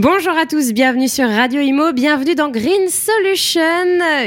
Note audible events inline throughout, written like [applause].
Bonjour à tous, bienvenue sur Radio Imo, bienvenue dans Green Solution,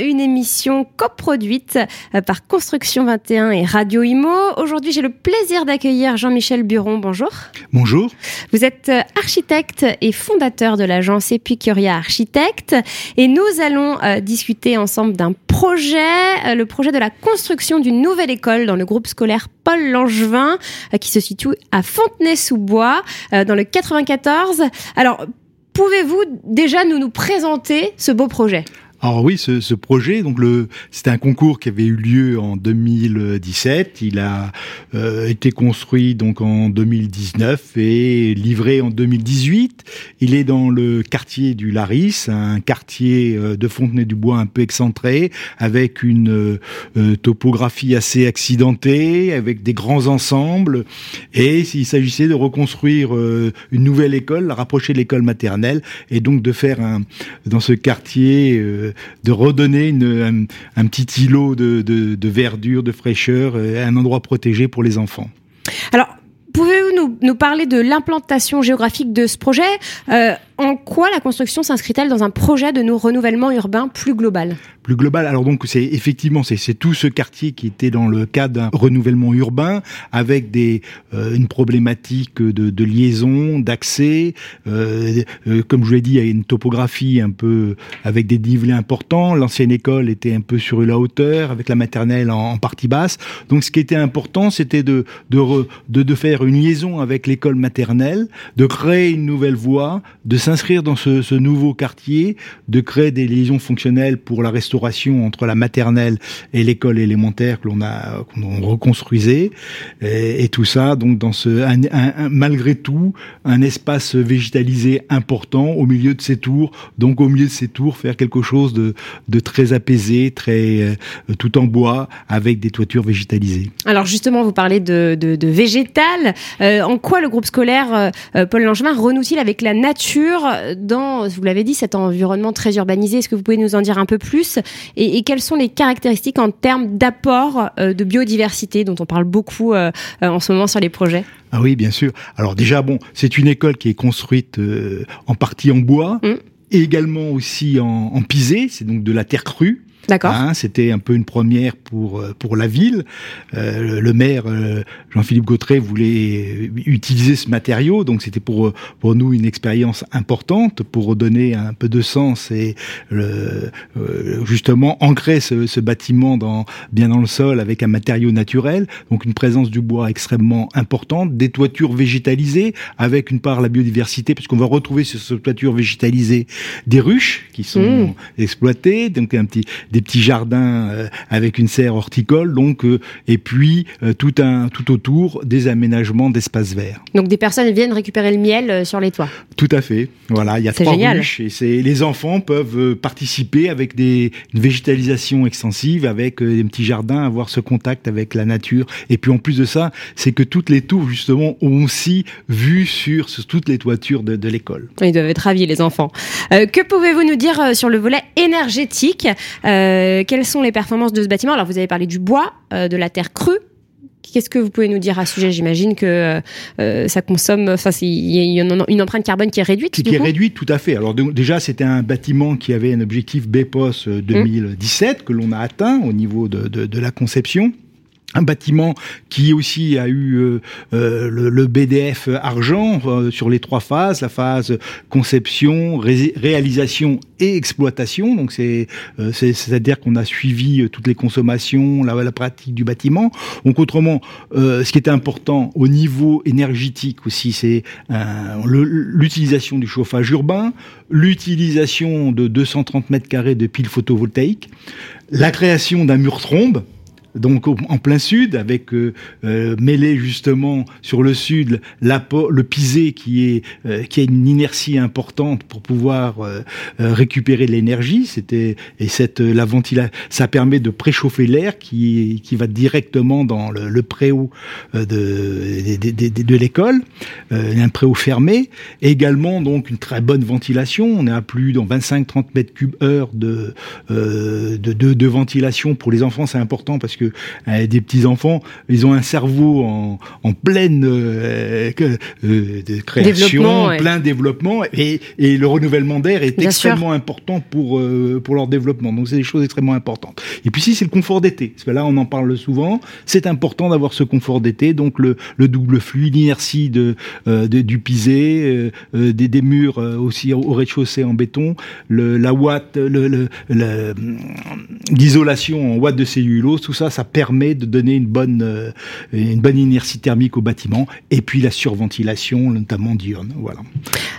une émission coproduite par Construction 21 et Radio Imo. Aujourd'hui, j'ai le plaisir d'accueillir Jean-Michel Buron. Bonjour. Bonjour. Vous êtes architecte et fondateur de l'agence Epicuria Architecte et nous allons euh, discuter ensemble d'un projet, euh, le projet de la construction d'une nouvelle école dans le groupe scolaire Paul Langevin euh, qui se situe à Fontenay-sous-Bois dans le 94. Alors, Pouvez-vous déjà nous, nous présenter ce beau projet? Alors oui, ce, ce projet, donc le, c'était un concours qui avait eu lieu en 2017. Il a euh, été construit donc en 2019 et livré en 2018. Il est dans le quartier du Laris, un quartier euh, de Fontenay-du-Bois un peu excentré, avec une euh, topographie assez accidentée, avec des grands ensembles. Et il s'agissait de reconstruire une nouvelle école, rapprocher l'école maternelle, et donc de faire un, dans ce quartier de redonner un, petit îlot de, verdure, de fraîcheur, euh, un endroit protégé pour les enfants. Alors, pouvez-vous nous, nous, parler de l'implantation géographique de ce projet? Euh, En quoi la construction s'inscrit-elle dans un projet de nos renouvellement urbain plus global plus global. Alors donc c'est effectivement c'est tout ce quartier qui était dans le cadre d'un renouvellement urbain avec des euh, une problématique de, liaison, d'accès. Euh, euh, comme je vous l'ai dit, il y a une topographie un peu avec des dénivelés importants. L'ancienne école était un peu sur la hauteur avec la maternelle en, partie basse. Donc ce qui était important, c'était de de, de faire une liaison avec l'école maternelle, de créer une nouvelle voie, de s'inscrire dans ce, nouveau quartier, de créer des liaisons fonctionnelles pour la restauration entre la maternelle et l'école élémentaire que l'on a qu'on reconstruisait. Et, tout ça donc dans ce malgré tout un espace végétalisé important au milieu de ces tours. Donc au milieu de ces tours faire quelque chose de, de très apaisé très euh, tout en bois avec des toitures végétalisées. Alors justement vous parlez de, de, végétal. Euh, en quoi le groupe scolaire euh Paul Langevin renoue-t-il avec la nature dans vous l'avez dit cet environnement très urbanisé est-ce que vous pouvez nous en dire un peu plus et, et, quelles sont les caractéristiques en termes d'apport euh, de biodiversité dont on parle beaucoup euh, euh, en ce moment sur les projets? Ah oui, bien sûr. Alors déjà, bon, c'est une école qui est construite en partie en bois. Mmh. Et également aussi en, en pisé, c'est donc de la terre crue. D'accord. Hein, C'était un peu une première pour euh, pour la ville. Euh, le maire euh, Jean-Philippe Gautret voulait utiliser ce matériau, donc c'était pour pour nous une expérience importante pour redonner un peu de sens et le, euh, justement ancrer ce, ce, bâtiment dans bien dans le sol avec un matériau naturel. Donc une présence du bois extrêmement importante, des toitures végétalisées avec une part la biodiversité, puisqu'on va retrouver sur cette toiture végétalisée des ruches qui sont mmh. exploitées, donc un petit des petits jardins euh, avec une serre horticole, donc euh, et puis euh, tout un tout autour des aménagements d'espaces verts. Donc des personnes viennent récupérer le miel sur les toits. Tout à fait. Voilà, il y a trois génial. ruches et c'est les enfants peuvent participer avec des une végétalisation extensive, avec des petits jardins, avoir ce contact avec la nature. Et puis en plus de ça, c'est que toutes les tours justement ont aussi vue sur, sur toutes les toitures de, de l'école. Ils doivent être ravis les enfants. Euh, que pouvez-vous nous dire sur le volet énergétique? Euh, euh, quelles sont les performances de ce bâtiment? Alors, vous avez parlé du bois, euh, de la terre crue. Qu'est-ce que vous pouvez nous dire à ce sujet? J'imagine que euh, ça consomme, enfin, il y a une, une, empreinte carbone qui est réduite. Qui, qui est réduite, tout à fait. Alors de, déjà, c'était un bâtiment qui avait un objectif BPOS 2017 mmh. que l'on a atteint au niveau de, de, de la conception un bâtiment qui aussi a eu euh, euh, le, BDF argent euh, sur les trois phases, la phase conception, ré réalisation et exploitation. Donc c'est c'est-à-dire qu'on a suivi toutes les consommations, la, la, pratique du bâtiment. Donc autrement, ce qui est important au niveau énergétique aussi, c'est l'utilisation du chauffage urbain, l'utilisation de 230 mètres carrés de piles photovoltaïques, la création d'un mur trombe donc en plein sud, avec euh, euh, mêlé justement sur le sud le pisé qui est euh, qui a une inertie importante pour pouvoir récupérer de l'énergie. C'était et cette la ventilation, ça permet de préchauffer l'air qui qui va directement dans le, préau de de, de, de l'école, un préau fermé. Également donc une très bonne ventilation. On est à plus de 25-30 mètres cubes heure de, de, de, de ventilation pour les enfants. C'est important parce que euh, des petits enfants, ils ont un cerveau en, en pleine euh, euh, de création, plein développement, et, et, le renouvellement d'air est extrêmement important pour pour leur développement. Donc c'est des choses extrêmement importantes. Et puis si c'est le confort d'été, parce que là on en parle souvent, c'est important d'avoir ce confort d'été. Donc le, le double flux, l'inertie de, de, du pisé, des, des, murs aussi au, rez-de-chaussée en béton, le, la watt, l'isolation le, en watts de cellulose, tout ça, ça permet de donner une bonne, euh, une bonne inertie thermique au bâtiment, et puis la surventilation, notamment diurne. Voilà.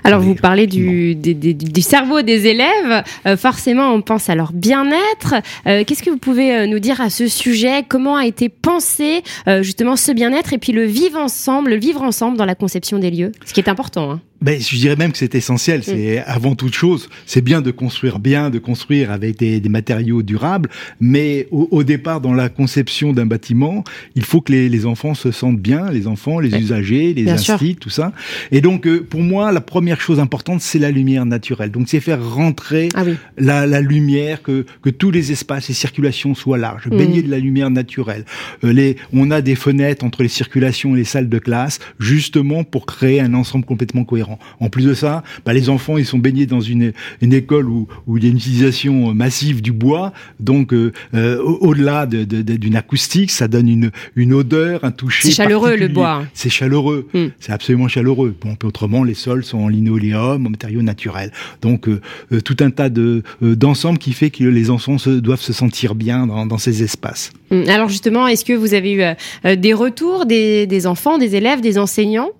Alors, vous parlez du, du, cerveau des élèves. Euh, forcément, on pense à leur bien-être. Euh, qu'est-ce que vous pouvez nous dire à ce sujet? Comment a été pensé justement ce bien-être et puis le vivre ensemble, le vivre ensemble dans la conception des lieux? Ce qui est important. Hein ben, je dirais même que c'est essentiel. Mm. C'est avant toute chose, c'est bien de construire bien, de construire avec des, des matériaux durables, mais au, au, départ, dans la conception d'un bâtiment, il faut que les, les, enfants se sentent bien, les enfants, les usagers, les instituts, tout ça. Et donc, euh, pour moi, la première chose importante, c'est la lumière naturelle. Donc, c'est faire rentrer ah la, la, lumière, que, que tous les espaces et circulations soient larges, mm. baigner de la lumière naturelle. Euh, les, on a des fenêtres entre les circulations et les salles de classe, justement pour créer un ensemble complètement cohérent. En plus de ça, bah, les enfants, ils sont baignés dans une, une école où, où il y a une utilisation massive du bois. Donc, euh, euh au-delà d'une de, de, acoustique, ça donne une, une odeur, un toucher. C'est chaleureux le bois. C'est chaleureux. Hmm. C'est absolument chaleureux. Bon, autrement, les sols sont en linoléum, en matériaux naturels. Donc, euh, euh tout un tas de euh, d'ensemble qui fait que les enfants se, doivent se sentir bien dans, dans ces espaces. Hmm. Alors justement, est-ce que vous avez eu des retours des, des enfants, des élèves, des enseignants?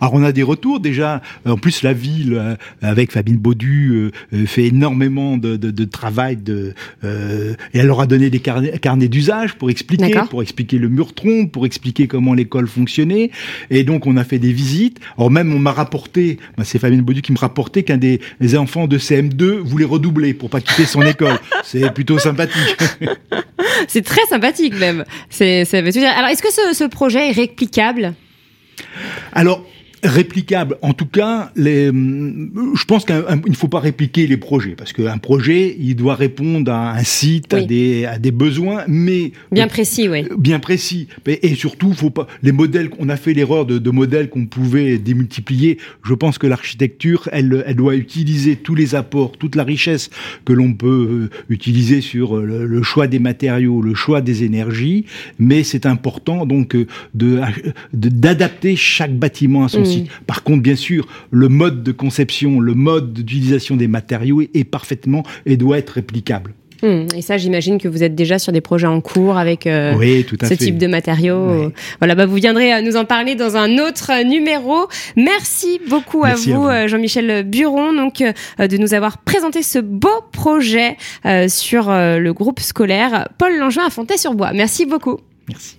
Alors on a des retours déjà. En plus, la ville euh, avec Fabine Baudu euh, euh, fait énormément de, de, de travail de, euh, et elle leur a donné des carnets, carnets d'usage pour expliquer, pour expliquer le mur tronc, pour expliquer comment l'école fonctionnait. Et donc on a fait des visites. Alors même on m'a rapporté, bah, c'est Fabine Baudu qui me rapportait qu'un des, des, enfants de CM2 voulait redoubler pour pas quitter son école. [laughs] C'est plutôt sympathique. c'est très sympathique même. C'est, ça veut dire. Alors est-ce que ce, ce projet est réplicable alors, réplicable. En tout cas, les, je pense qu'il ne faut pas répliquer les projets parce qu'un projet, il doit répondre à un site, à, des, à des besoins, mais bien précis, oui. Bien précis. Et surtout, faut pas les modèles. On a fait l'erreur de, de, modèles qu'on pouvait démultiplier. Je pense que l'architecture, elle, elle doit utiliser tous les apports, toute la richesse que l'on peut euh, utiliser sur le, choix des matériaux, le choix des énergies. Mais c'est important donc euh, de d'adapter chaque bâtiment à son Par contre, bien sûr, le mode de conception, le mode d'utilisation des matériaux est, parfaitement et doit être réplicable. Mm. Et ça, j'imagine que vous êtes déjà sur des projets en cours avec euh, ce type de matériaux. Voilà, bah, vous viendrez euh, nous en parler dans un autre numéro. Merci beaucoup à vous, euh, Jean-Michel Buron, donc de nous avoir présenté ce beau projet sur le groupe scolaire Paul Langevin à Fontaine-sur-Bois. Merci beaucoup. Merci.